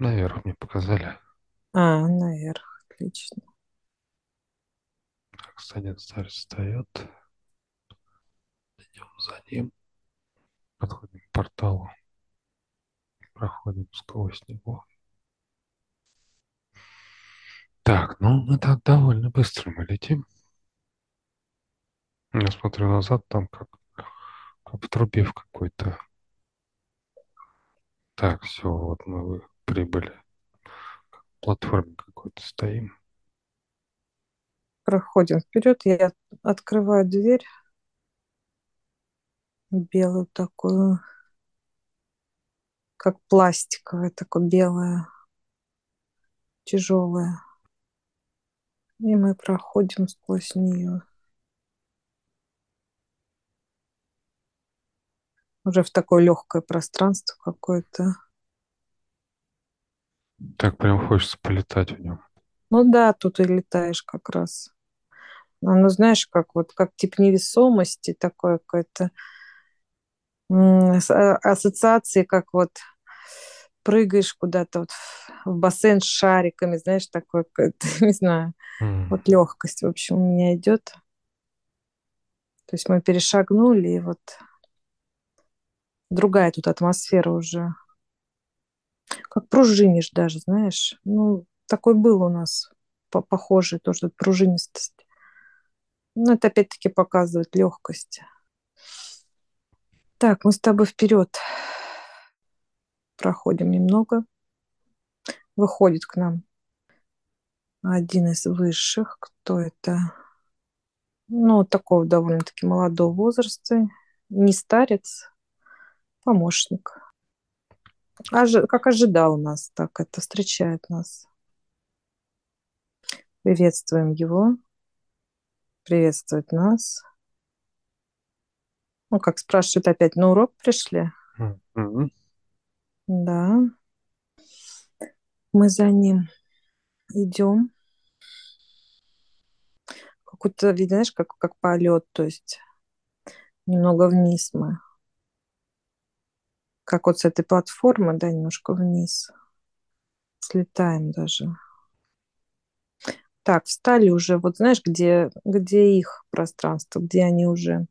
Наверх мне показали. А, наверх. Отлично. Так, Саня старец встает. Идем за ним. Подходим к порталу. Проходим сквозь него. Так, ну мы так довольно быстро мы летим. Я смотрю назад, там как, как в трубе в какой-то. Так, все, вот мы прибыли. Платформе какой-то стоим. Проходим вперед. Я открываю дверь. Белую такую. Как пластиковая, такое белая. Тяжелая. И мы проходим сквозь нее. Уже в такое легкое пространство какое-то. Так прям хочется полетать в нем. Ну да, тут и летаешь как раз. Оно, знаешь, как вот, как тип невесомости, такое какое-то а- ассоциации, как вот прыгаешь куда-то вот в бассейн с шариками, знаешь, такое, не знаю, М, вот легкость, в общем, у меня идет. То есть мы перешагнули, и вот другая тут атмосфера уже. Как пружинишь даже, знаешь. Ну, такой был у нас по- похожий тоже пружинистость. Ну, это опять-таки показывает легкость. Так, мы с тобой вперед проходим немного. Выходит к нам один из высших. Кто это? Ну, такого довольно-таки молодого возраста. Не старец, помощник. Ожи- Как ожидал нас, так это встречает нас. Приветствуем его. Приветствует нас. Ну, как спрашивают опять, на урок пришли? м. Да. Мы за ним идем. Какой-то, знаешь, как, как полет, то есть немного вниз мы. Как вот с этой платформы, да, немножко вниз. Слетаем даже. Так, встали уже, вот знаешь, где, где их пространство, где они уже,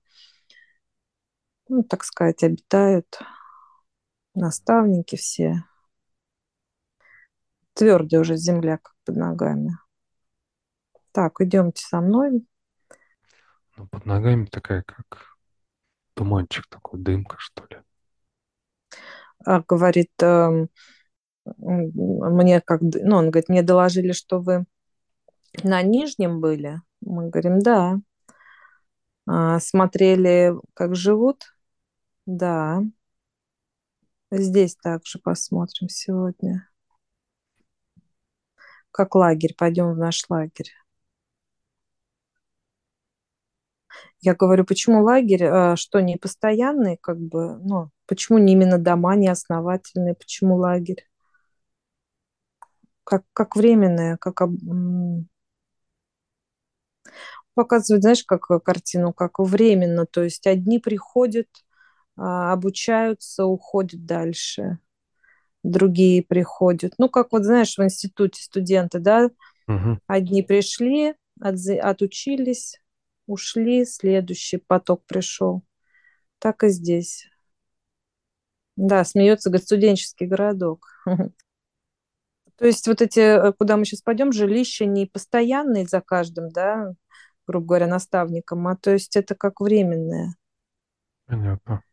ну, так сказать, обитают, наставники все. Твердая уже земля как под ногами. Так, идемте со мной. Ну, под ногами такая, как туманчик такой, дымка, что ли. А, говорит, эм, мне как, ну, он говорит, мне доложили, что вы на Нижнем были. Мы говорим, да. А, смотрели, как живут? Да. Здесь также посмотрим сегодня. Как лагерь, пойдем в наш лагерь. Я говорю, почему лагерь, а, что не постоянный, как бы, ну, почему не именно дома, не основательные, почему лагерь? Как, как временное, как об- показывает, знаешь, как э, картину, как временно, то есть одни приходят, а, обучаются, уходят дальше, другие приходят. Ну, как вот, знаешь, в институте студенты, да, Мгм. одни пришли, отзы- отучились, ушли, следующий поток пришел. Так и здесь. Да, смеется, говорит, студенческий городок. То есть вот эти, э, куда мы сейчас пойдем, жилища не постоянные за каждым, да, грубо говоря, наставником, а то есть это как временное. Понятно.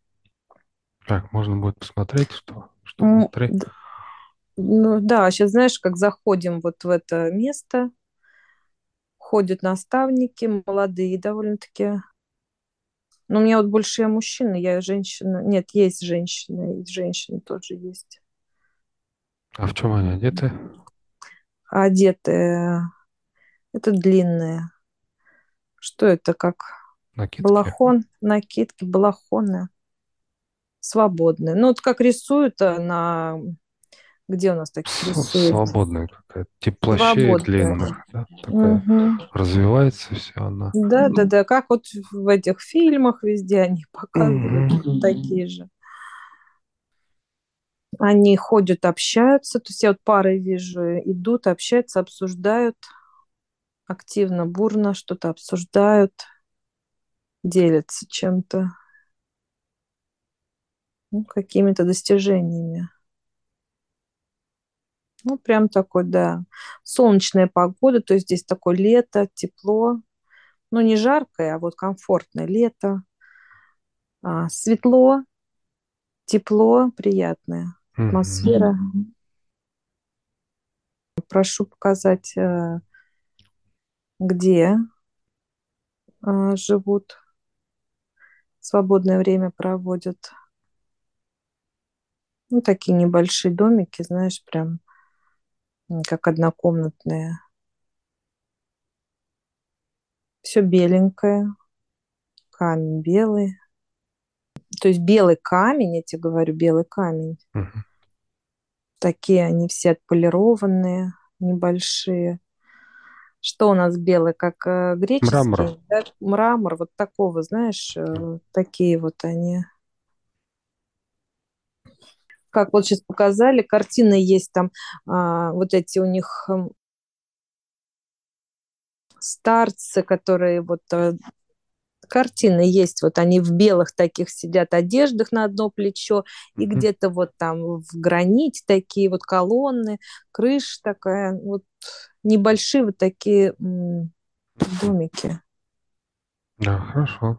Так, можно будет посмотреть, что, что внутри. Ну да, сейчас знаешь, как заходим вот в это место, ходят наставники, молодые довольно-таки. Но у меня вот больше я мужчина, я женщина. Нет, есть женщина, и женщины тоже есть. А в чем они одеты? Одетые, это длинные. Что это, как Накидки? балахон, накидки, балахоны свободные. Ну, вот как рисуют а, на... Где у нас таких С- рисуют? Свободная какая-то. Типа плащей длинных, да? Такая Мгм. развивается все она. Да, да, да, как вот в этих фильмах везде они показывают такие же. Они ходят, общаются, то есть я вот пары вижу, идут, общаются, обсуждают активно, бурно что-то обсуждают, делятся чем-то, ну, какими-то достижениями. Ну, прям такой, да, солнечная погода, то есть здесь такое лето, тепло, ну, не жаркое, а вот комфортное лето, а, светло, тепло, приятная атмосфера. Прошу показать, э, где э, живут, свободное время проводят. Ну, такие небольшие домики, знаешь, прям как однокомнатные. Все беленькое, камень белый. То есть белый камень, я тебе говорю, белый камень. Мгм. Такие они все отполированные, небольшие. Что у нас белый, как э, Мрамор. греческий, да? Мрамор, вот такого, знаешь, э, такие вот они. Как вот сейчас показали, картины есть там, а, вот эти у них м, старцы, которые вот э, картины есть, вот они в белых таких сидят одеждах на одно плечо, и Мгм. где-то вот там в граните такие вот колонны, крыша такая, вот небольшие вот такие домики. Да, хорошо.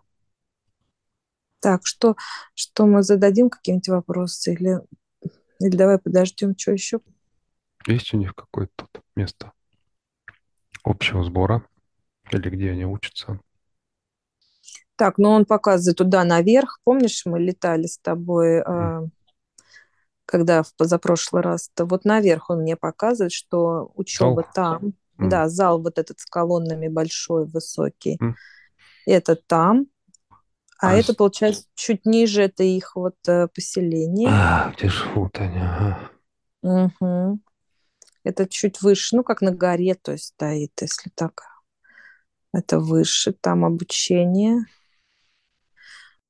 Так, что, что мы зададим, какие-нибудь вопросы, или, или давай подождем, что еще? Есть у них какое-то тут место общего сбора? Или где они учатся? Так, ну он показывает туда наверх. Помнишь, мы летали с тобой, э, когда в позапрошлый раз, то вот наверх он мне показывает, что учеба Зал? там. М. Да, зал вот этот с колоннами большой, высокий. М. Это там. А, А это, получается, чуть ниже, это их вот э, поселение. А, где живут они? Ага. Мгм. Это чуть выше, ну, как на горе, то есть стоит, если так. Это выше, там обучение.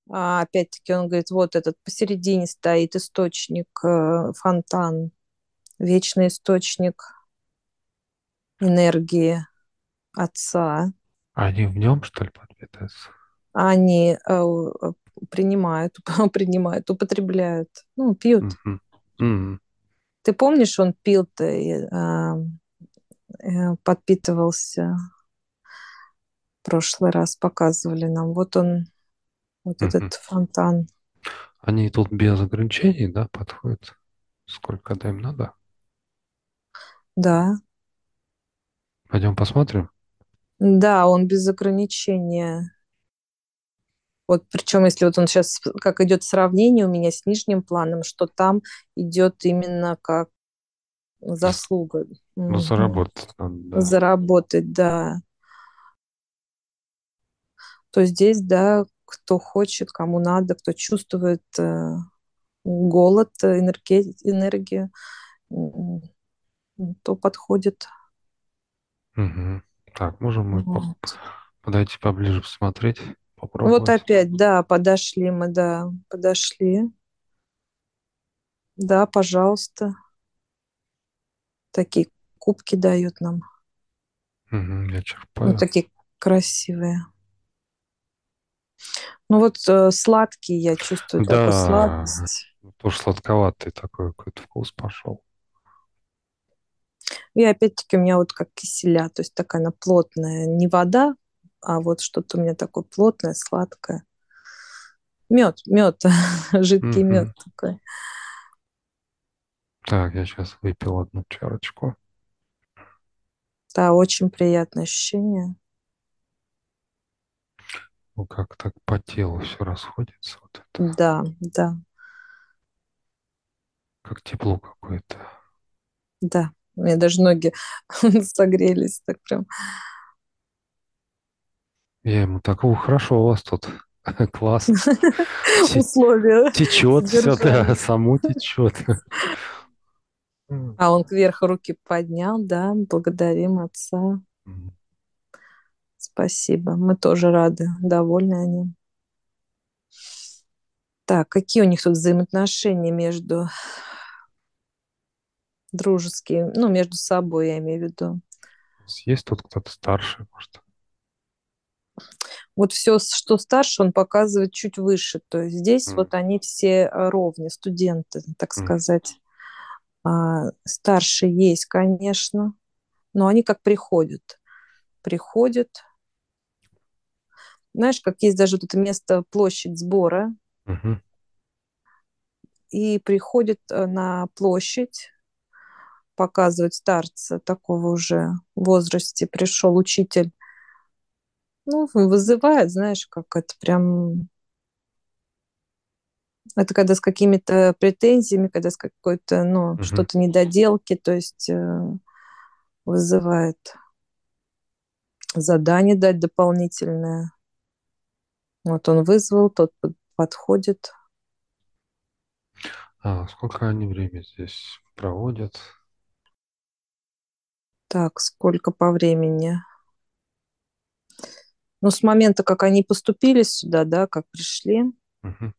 А, опять-таки он говорит, вот этот посередине стоит источник, э, фонтан, вечный источник энергии отца. Они в нем, что ли, подпитываются? Они э, э, принимают, принимают, употребляют, ну, пьют. Мгм. М. Ты помнишь, он пил-то, и, а, э, подпитывался в прошлый раз, показывали нам. Вот он, вот Мгм. этот фонтан. Они тут без ограничений, да, подходят? Сколько когда им надо? Да, Пойдем посмотрим. да, он без ограничения. Вот причем, если вот он сейчас, как идет сравнение у меня с нижним планом, что там идет именно как заслуга. Ну, заработать надо, да. Заработать, да. То здесь, да, кто хочет, кому надо, кто чувствует э, голод, э, энерге- энергию, то подходит. Мгм. Так, можем мы Вот. подойти поближе, посмотреть, Вот попробовать? опять, да, подошли мы, да, подошли. Да, пожалуйста. Такие кубки дают нам. Мгм, я Ну, черпаю. такие красивые. Ну вот э, сладкий, я чувствую такую Да, сладость. тоже сладковатый такой какой-то вкус пошел. И опять-таки у меня вот как киселя, то есть такая она плотная, не вода, а вот что-то у меня такое плотное, сладкое. Мед, мед, жидкий мед Мгм. такой. Так, я сейчас выпил одну чарочку. Да, очень приятное ощущение. Ну, как так по телу все расходится. Вот это. Да, да, Как тепло какое-то. да. У меня даже ноги согрелись так прям. Я ему так, о, хорошо у вас тут. Класс. Условия Течет все, да, само течет. А он кверху руки поднял, да, благодарим отца. Спасибо. Мы тоже рады, довольны они. Так, какие у них тут взаимоотношения между дружеские, ну, между собой, я имею в виду. Есть тут кто-то старший, может? Вот все, что старше, он показывает чуть выше. То есть здесь М, вот они все э, ровня, студенты, так м, сказать. А, старше есть, конечно, но они как приходят. Приходят. Знаешь, как есть даже вот это место, площадь сбора, мгм, и приходят э, на площадь, показывать старца такого уже возрасте, пришел учитель, ну, вызывает, знаешь, как это прям Это когда с какими-то претензиями, когда с какой-то, ну, мгм. что-то недоделки, то есть э, вызывает задание дать дополнительное. Вот он вызвал, тот под- подходит. А сколько они время здесь проводят? Так, сколько по времени? Ну, с момента, как они поступили сюда, да, как пришли, Мгм,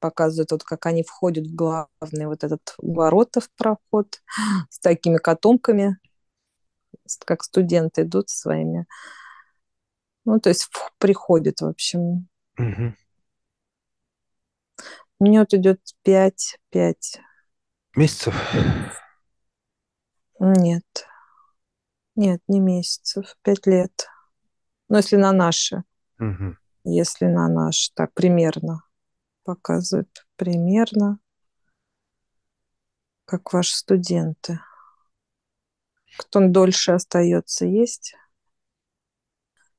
показывают вот, как они входят в главный вот этот ворота в проход с такими котомками, как студенты идут своими. Ну, то есть приходят, в общем. мгм. У меня вот идет пять, пять. Месяцев? Нет, нет, не месяцев, пять лет. Ну, если на наши, Мгм. если на наши, так, примерно показывают, примерно, как ваши студенты. Кто дольше остается, есть?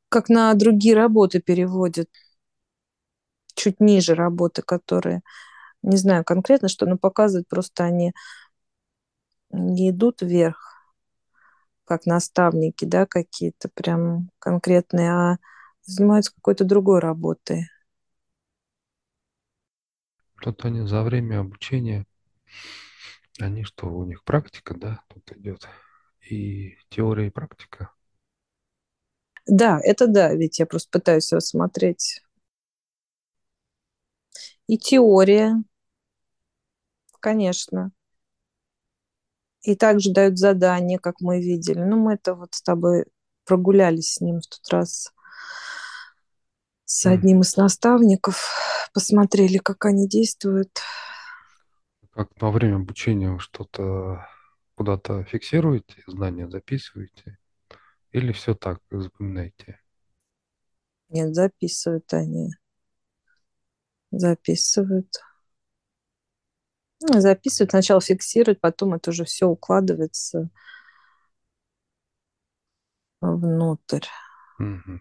Как на другие работы переводят, чуть ниже работы, которые, не знаю конкретно, что, но показывают, просто они не идут вверх, как наставники, да, какие-то прям конкретные, а занимаются какой-то другой работой. Тут они за время обучения, они что, у них практика, да, тут идет? И теория, и практика. Да, это да, ведь я просто пытаюсь его смотреть. И теория, конечно. И также дают задания, как мы видели. Ну, мы это вот с тобой прогулялись с ним в тот раз с одним из наставников, посмотрели, как они действуют. Как во время обучения вы что-то куда-то фиксируете, знания записываете? Или все так, запоминаете? Нет, записывают они, записывают. Ну, записывают, сначала фиксируют, потом это уже все укладывается внутрь. Мгм.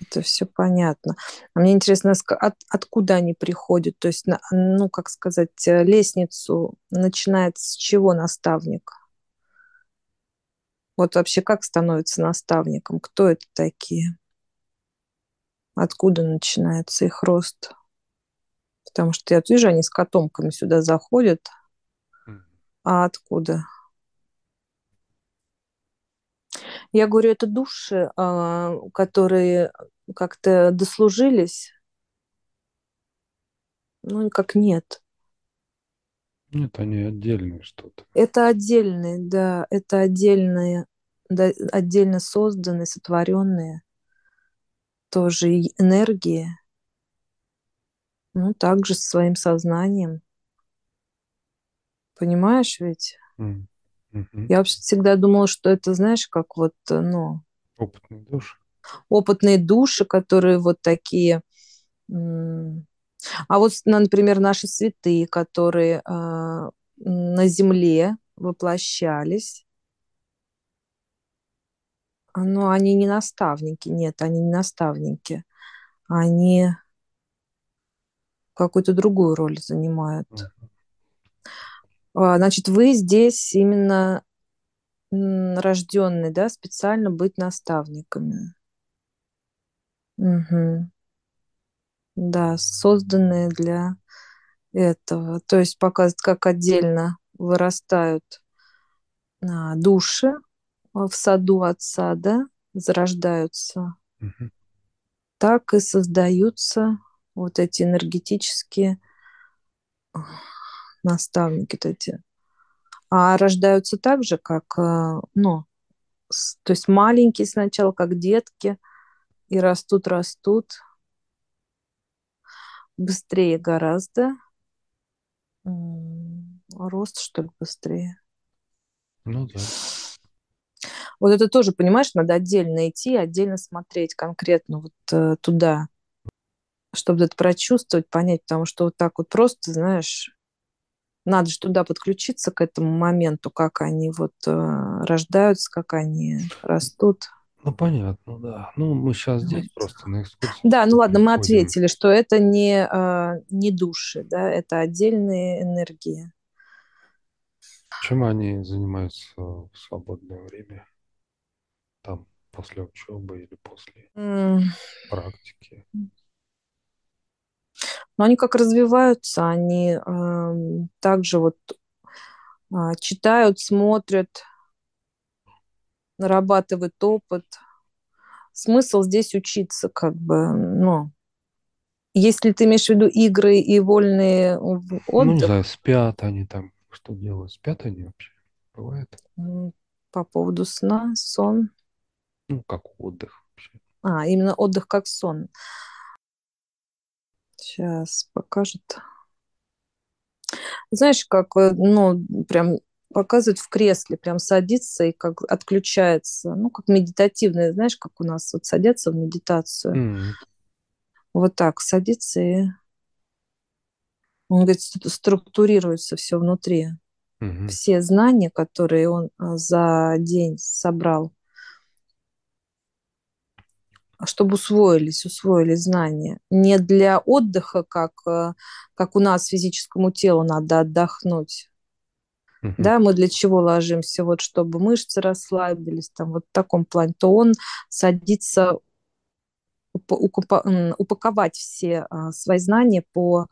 Это все понятно. А мне интересно, ск- от, откуда они приходят? То есть, ну, как сказать, э, лестницу начинает с чего наставник? Вот вообще как становится наставником? Кто это такие? Откуда начинается их рост? Потому что я вижу, они с котомками сюда заходят. А откуда? Я говорю, это души, а, которые как-то дослужились? Ну, как нет. Нет, они отдельные что-то. Это отдельные, да, это отдельные, да, отдельно созданные, сотворенные тоже энергии, ну, также со своим сознанием. Понимаешь ведь? М. Мгм. Я вообще всегда думала, что это, знаешь, как вот, э, ну, Опытный душ. опытные души, которые вот такие... м, А вот, на- например, наши святые, которые а, на земле воплощались, а, ну, они не наставники, нет, они не наставники. Они какую-то другую роль занимают. А, Значит, вы здесь именно рожденные, да, специально быть наставниками. Мгм. Да, созданные для этого. То есть показывает, как отдельно вырастают а, души а, в саду отца, да, зарождаются, Мгм. так и создаются вот эти энергетические а, наставники, вот эти А рождаются так же, как, э, ну, то есть маленькие сначала, как детки, и растут, растут быстрее гораздо. Рост, что ли, быстрее? Ну да. Вот это тоже, понимаешь, надо отдельно идти, отдельно смотреть конкретно вот э, туда, чтобы это прочувствовать, понять, потому что вот так вот просто, знаешь, надо же туда подключиться к этому моменту, как они вот э, рождаются, как они растут. Ну, понятно, да. Ну, мы сейчас здесь вот. просто на экскурсии. Да, ну ладно, мы ответили, что это не, э, не души, да, это отдельные энергии. Чем они занимаются в свободное время? Там, после учебы или после mm. практики? Но они как развиваются, они э, также вот э, читают, смотрят, нарабатывают опыт. Смысл здесь учиться, как бы, ну, если ты имеешь в виду игры и вольные отдых. Ну, не знаю, спят они там, что делают? Спят они вообще? Бывает? По поводу сна, сон. Ну, как отдых вообще. А, именно отдых как сон. Сейчас покажет. Знаешь, как, э, ну, прям показывает в кресле, прям садится и как отключается, ну, как медитативное, знаешь, как у нас вот садятся в медитацию. Mm. Вот так садится и он говорит, структурируется все внутри. Mm-hmm. Все знания, которые он а, за день собрал, чтобы усвоились, усвоили знания. Не для отдыха, как, э, как у нас физическому телу надо отдохнуть. Uh-huh. Да, мы для чего ложимся? Вот чтобы мышцы расслабились, там вот в таком плане, то он садится упаковать все а, свои знания по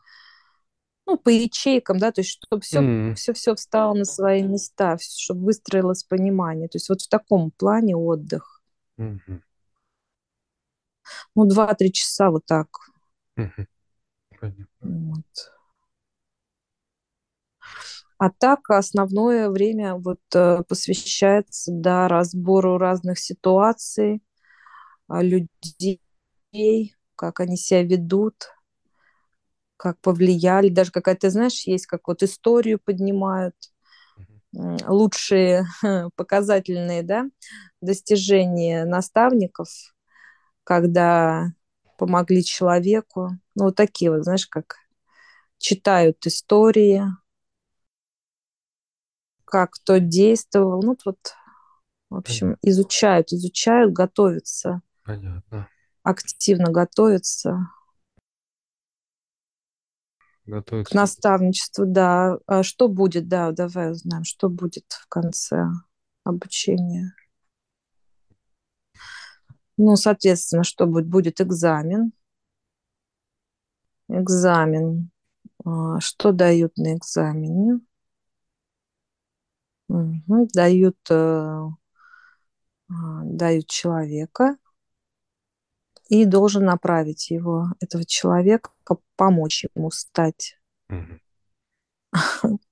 ну, по ячейкам, да, то есть чтобы все, mm. все, все встало на свои места, чтобы выстроилось понимание. То есть вот в таком плане отдых. Mm-hmm ну, два-три часа вот так. Вот. А так основное время вот э, посвящается да, разбору разных ситуаций, а, людей, как они себя ведут, как повлияли, даже какая-то, знаешь, есть как вот историю поднимают, лучшие показательные, да, достижения наставников – когда помогли человеку. Ну, вот такие вот, знаешь, как читают истории, как кто действовал. Ну, вот, в общем, изучают, изучают, готовятся. Понятно. Активно готовятся. Готовятся. К наставничеству, да. А что будет, да, давай узнаем, что будет в конце обучения. Ну, соответственно, что будет? Будет экзамен. Экзамен. А, что дают на экзамене? Угу. Дают, э, а, дают человека и должен направить его, этого человека, помочь ему стать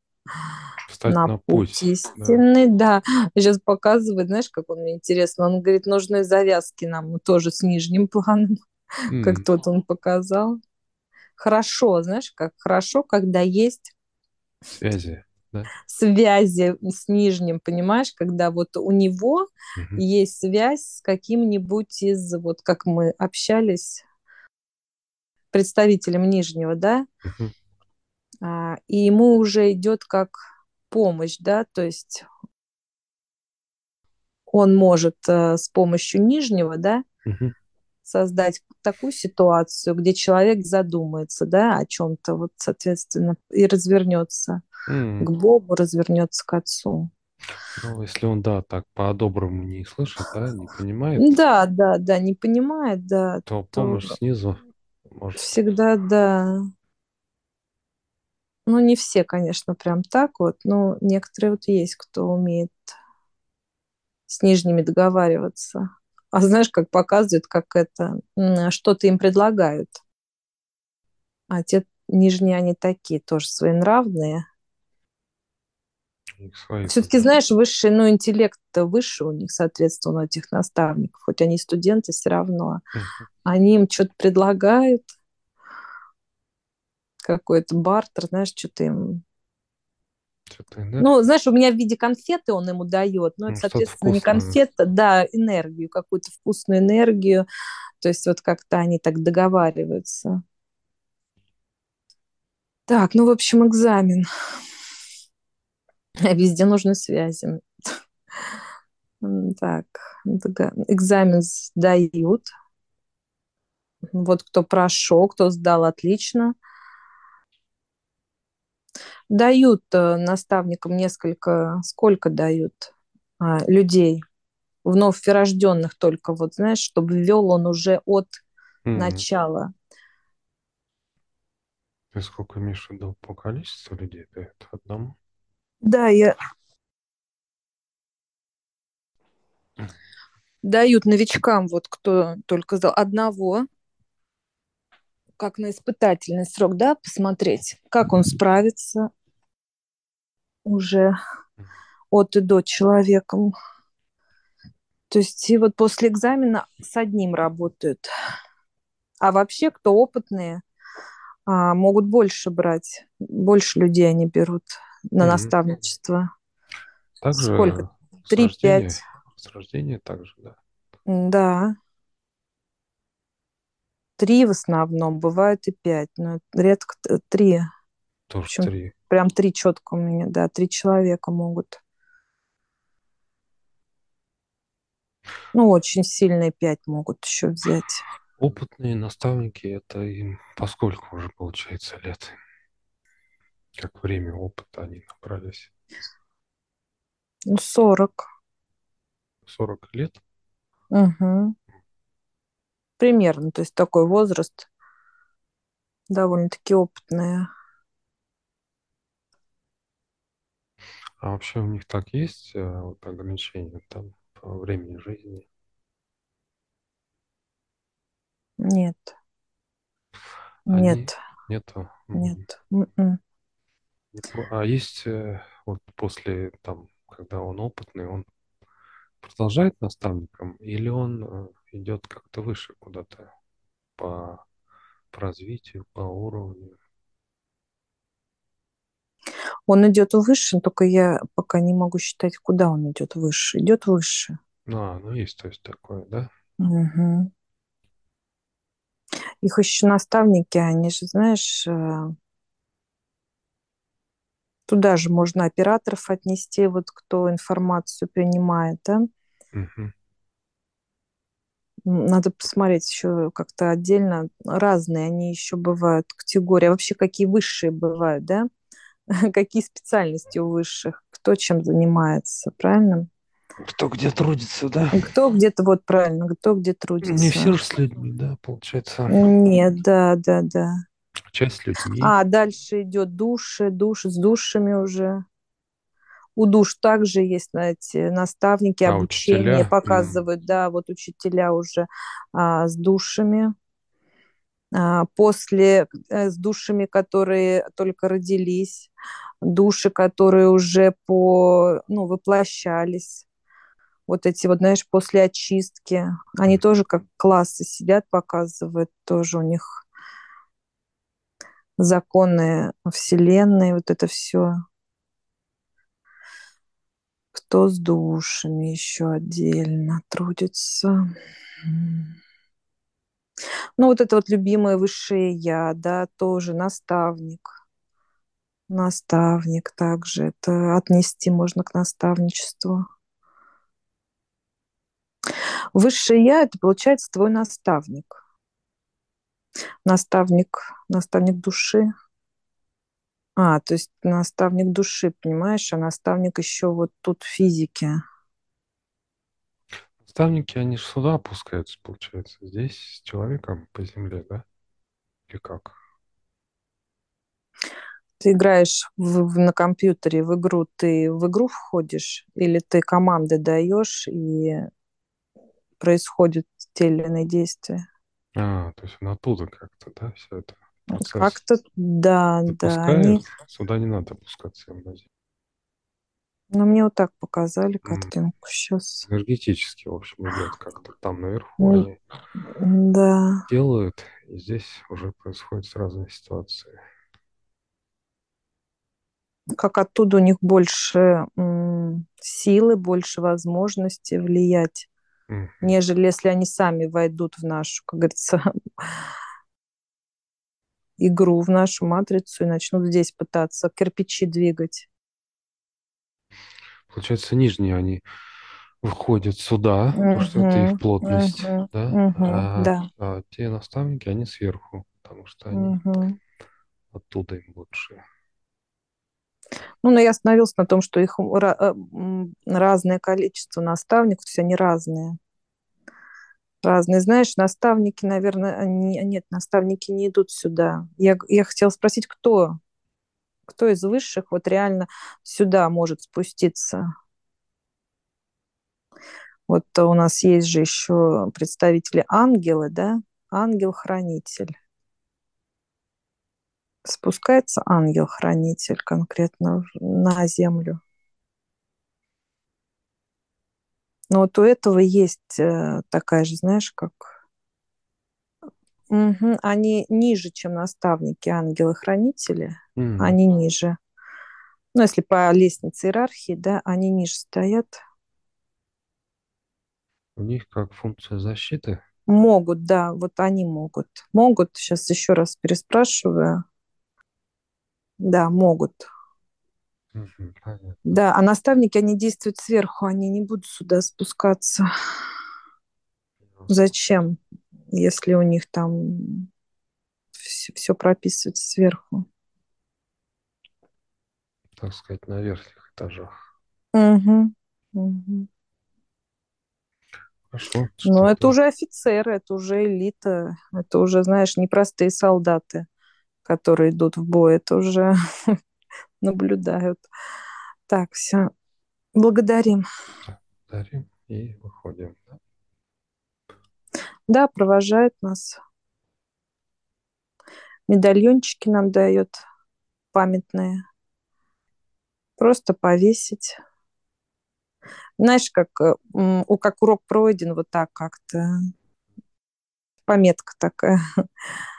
Встать на, на путь, путь истинный, да. да. Сейчас показывает, знаешь, как он мне интересно. Он говорит, нужны завязки нам тоже с нижним планом, mm. как тот он показал. Хорошо, знаешь, как хорошо, когда есть связи, да? связи с нижним, понимаешь, когда вот у него угу. есть связь с каким-нибудь из, вот как мы общались, представителем нижнего, да, угу. А, и ему уже идет как помощь, да, то есть он может э, с помощью нижнего, да, угу. создать такую ситуацию, где человек задумается, да, о чем-то, вот, соответственно, и развернется mm. к Богу, развернется к Отцу. Ну, если он, да, так по-доброму не слышит, да, не понимает. Да, да, да, не понимает, да. То, то помощь снизу может. Всегда, да. Ну, не все, конечно, прям так вот, но некоторые вот есть, кто умеет с нижними договариваться. А знаешь, как показывают, как это, что-то им предлагают. А те нижние, они такие, тоже своенравные. Все-таки, знаешь, высший, ну, интеллект выше у них, соответственно, у этих наставников. Хоть они студенты, все равно. Они им что-то предлагают, какой-то бартер, знаешь, что-то им... Что-то энергия. Ну, знаешь, у меня в виде конфеты он ему дает, но это, Ну, соответственно, не конфета, да, энергию, какую-то вкусную энергию. То есть вот как-то они так договариваются. Так, ну, в общем, экзамен. Везде нужны связи. Так, экзамен сдают. Вот кто прошел, кто сдал отлично. Дают э, наставникам несколько, сколько дают а, людей, вновь рожденных только, вот знаешь, чтобы вел он уже от М. начала. Ты сколько в виду по количеству людей? Это одному? Да, я... Дают новичкам, вот кто только сдал, одного, как на испытательный срок, да, посмотреть, как он справится уже от и до человеком. То есть и вот после экзамена с одним работают. А вообще, кто опытные, а, могут больше брать, больше людей они берут на наставничество. Также Сколько? с Три, рождения, пять. с рождения также, да. Да. Три в основном, бывает и пять, но редко три. Тоже общем, три. Прям три четко у меня, да, три человека могут. Ну, очень сильные пять могут еще взять. Опытные наставники, это им поскольку уже получается лет. Как время опыта они набрались. Ну, сорок. 40 лет. Угу. Примерно, то есть такой возраст довольно-таки опытные. А вообще у них так есть э, вот ограничения там по времени жизни? Нет, Они нет, нету? Нет. М-м. По- А есть э, вот после там, когда он опытный, он продолжает наставником или он э, идет как-то выше куда-то по, по развитию, по уровню? Он идет выше, только я пока не могу считать, куда он идет выше. Идет выше. А, ну есть, то есть такое, да? Мгм. Их еще наставники, они же, знаешь, э, туда же можно операторов отнести, вот кто информацию принимает, да? М, Надо посмотреть еще как-то отдельно. Разные они еще бывают категории. А вообще какие высшие бывают, да? Какие специальности у высших? Кто чем занимается, правильно? Кто где трудится, да? Кто где-то, вот правильно, кто где Не трудится. все же с людьми, да, получается. Нет, да, да, да. Часть с людьми. А дальше идет души, душ с душами уже. У душ также есть, знаете, наставники, А обучение учителя? показывают, да, вот учителя уже а, с душами. А, после э, с душами, которые только родились, души, которые уже по, ну, воплощались. Вот эти вот, знаешь, после очистки. Они тоже как классы сидят, показывают, тоже у них законы Вселенной, вот это все. Кто с душами еще отдельно трудится. Ну, вот это вот любимое высшее я, да, тоже наставник. Наставник также. Это отнести можно к наставничеству. Высшее я, это получается твой наставник. Наставник, наставник души. А, то есть наставник души, понимаешь, а наставник еще вот тут физики. Наставники, они же сюда опускаются, получается. Здесь с человеком по земле, да? Или как? Ты играешь в- в- на компьютере в игру, ты в игру входишь или ты команды даешь и происходят те или иные действия? А, то есть он оттуда как-то, да, все это Как-то, да, да, они. Сюда не надо опускаться землю. Ну, мне вот так показали картинку сейчас. Энергетически, в общем, идет как-то. Там наверху они Да. делают, и здесь уже происходят разные ситуации. Как оттуда у них больше силы, больше возможностей влиять, Мгм. нежели если они сами войдут в нашу, как говорится, игру, в нашу матрицу и начнут здесь пытаться кирпичи двигать. Получается, нижние они выходят сюда, потому что это их плотность, мгм, да, мгм, а, да. а те наставники, они сверху, потому что они Мгм. оттуда им лучше. Ну, но я остановился на том, что их э, разное количество наставников, то есть они разные. Разные. Знаешь, наставники, наверное, они, нет, наставники не идут сюда. Я, я хотела спросить, кто? Кто из высших вот реально сюда может спуститься? Вот у нас есть же еще представители ангелы, да? Ангел-хранитель. Спускается ангел-хранитель конкретно на землю. Но вот у этого есть э, такая же, знаешь, как... Мгм. Они ниже, чем наставники, ангелы-хранители. Мгм. Они ниже. Ну, если по лестнице иерархии, да, они ниже стоят. У них как функция защиты. Могут, да, вот они могут. Могут, сейчас еще раз переспрашиваю. Да, могут. Понятно. Да, а наставники, они действуют сверху, они не будут сюда спускаться. Зачем, если у них там все, прописывается сверху? Так сказать, на верхних этажах. Угу. Угу. Хорошо, Но это уже офицеры, это уже элита, это уже, знаешь, непростые солдаты, которые идут в бой, это уже наблюдают. Так, все. Благодарим. дарим и выходим. да. Да, провожает нас. Медальончики нам дает памятные. Просто повесить. Знаешь, как, э, у, как урок пройден, вот так как-то. Пометка такая.